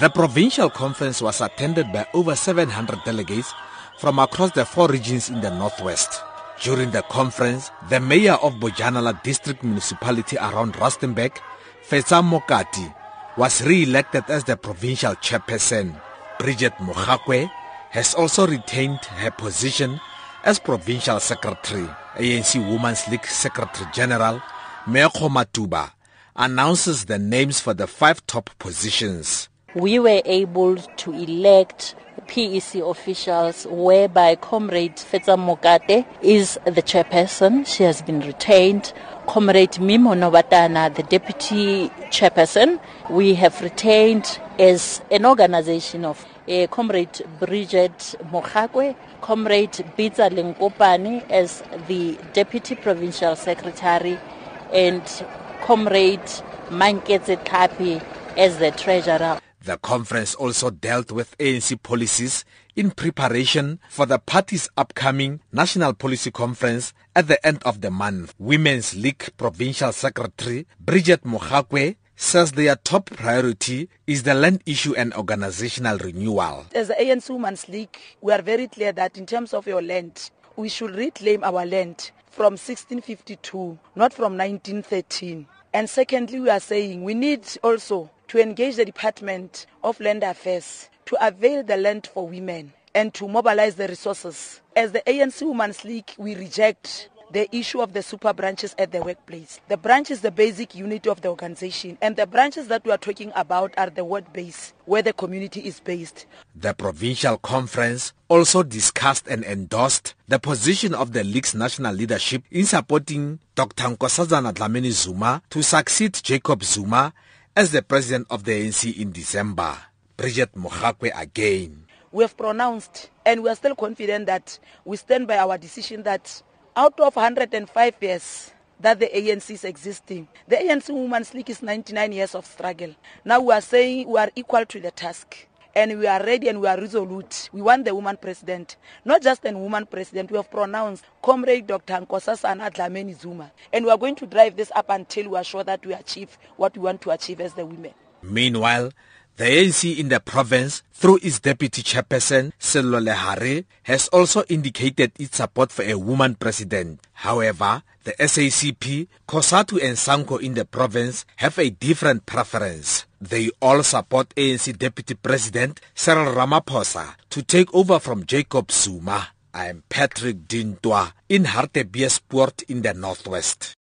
The provincial conference was attended by over 700 delegates from across the four regions in the northwest. During the conference, the mayor of Bojanala district municipality around Rustenburg, Fetsa Mokati, was re-elected as the provincial chairperson. Bridget Mogakwe has also retained her position as provincial secretary. ANC Women's League Secretary General, Meokgo Matuba, announces the names for the five top positions. We were able to elect PEC officials whereby Comrade Fetsa Mokate is the chairperson. She has been retained. Comrade Mimo Nobatana, the deputy chairperson. We have retained as an organization of uh, Comrade Bridget Mogakwe, Comrade Biza Lenkopane as the deputy provincial secretary, and Comrade Manketse Kapi as the treasurer. The conference also dealt with ANC policies in preparation for the party's upcoming National Policy Conference at the end of the month. Women's League Provincial Secretary Bridget Mogakwe says their top priority is the land issue and organizational renewal. As the ANC Women's League, we are very clear that in terms of your land, we should reclaim our land from 1652, not from 1913. And secondly, we are saying we need also to engage the Department of Land Affairs to avail the land for women and to mobilize the resources. As the ANC Women's League, we reject the issue of the super branches at the workplace. The branch is the basic unit of the organization, and the branches that we are talking about are the ward base, where the community is based. The provincial conference also discussed and endorsed the position of the league's national leadership in supporting Dr. Nkosazana Dlamini Zuma to succeed Jacob Zuma as the president of the ANC in December. Bridget Mogakwe again. We have pronounced and we are still confident that we stand by our decision that out of 105 years that the ANC is existing, the ANC Women's League is 99 years of struggle. Now we are saying we are equal to the task and we are ready and we are resolute. We want the woman president, not just a woman president. We have pronounced Comrade Dr. Nkosazana Dlamini Zuma, and we are going to drive this up until we are sure that we achieve what we want to achieve as the women. Meanwhile, the ANC in the province, through its deputy chairperson, Sello Lehare, has also indicated its support for a woman president. However, the SACP, COSATU and SANCO in the province have a different preference. They all support ANC Deputy President Cyril Ramaphosa to take over from Jacob Zuma. I am Patrick Dintwa in Hartbeespoort in the Northwest.